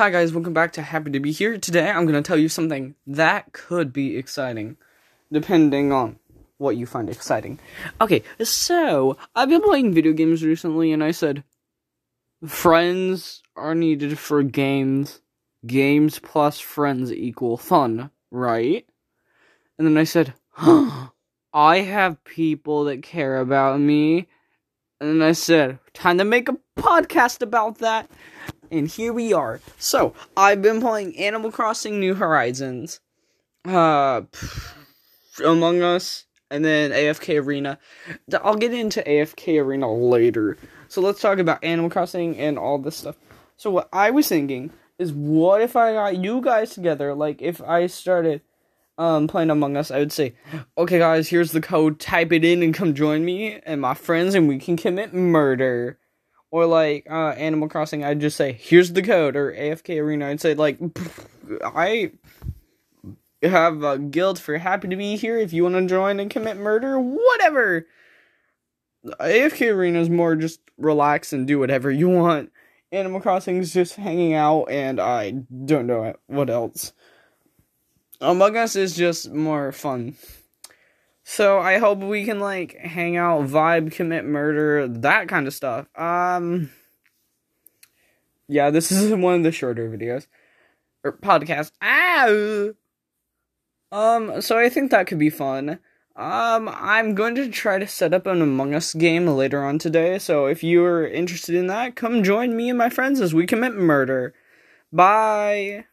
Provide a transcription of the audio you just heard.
Hi guys, welcome back to Happy to Be Here. Today I'm going to tell you something that could be exciting, depending on what you find exciting. Okay, so I've been playing video games recently and I said, friends are needed for games. Games plus friends equal fun, right? And then I said, I have people that care about me. And then I said, time to make a podcast about that and here we are. So, I've been playing Animal Crossing New Horizons, uh, Among Us, and then AFK Arena. I'll get into AFK Arena later. So, let's talk about Animal Crossing and all this stuff. So, what I was thinking is, what if I got you guys together? Like, if I started um, playing Among Us, I would say, okay, guys, here's the code, type it in and come join me and my friends, and we can commit murder or like uh, Animal Crossing, I'd just say, "Here's the code," or AFK Arena, I'd say like, "I have a guild for happy to be here. If you want to join and commit murder, whatever." AFK Arena is more just relax and do whatever you want. Animal Crossing is just hanging out, and I don't know what else. Among Us is just more fun. So I hope we can like hang out, vibe, commit murder, that kind of stuff. Um Yeah, this is one of the shorter videos or podcast. Ow. Um so I think that could be fun. Um I'm going to try to set up an Among Us game later on today. So if you're interested in that, come join me and my friends as we commit murder. Bye.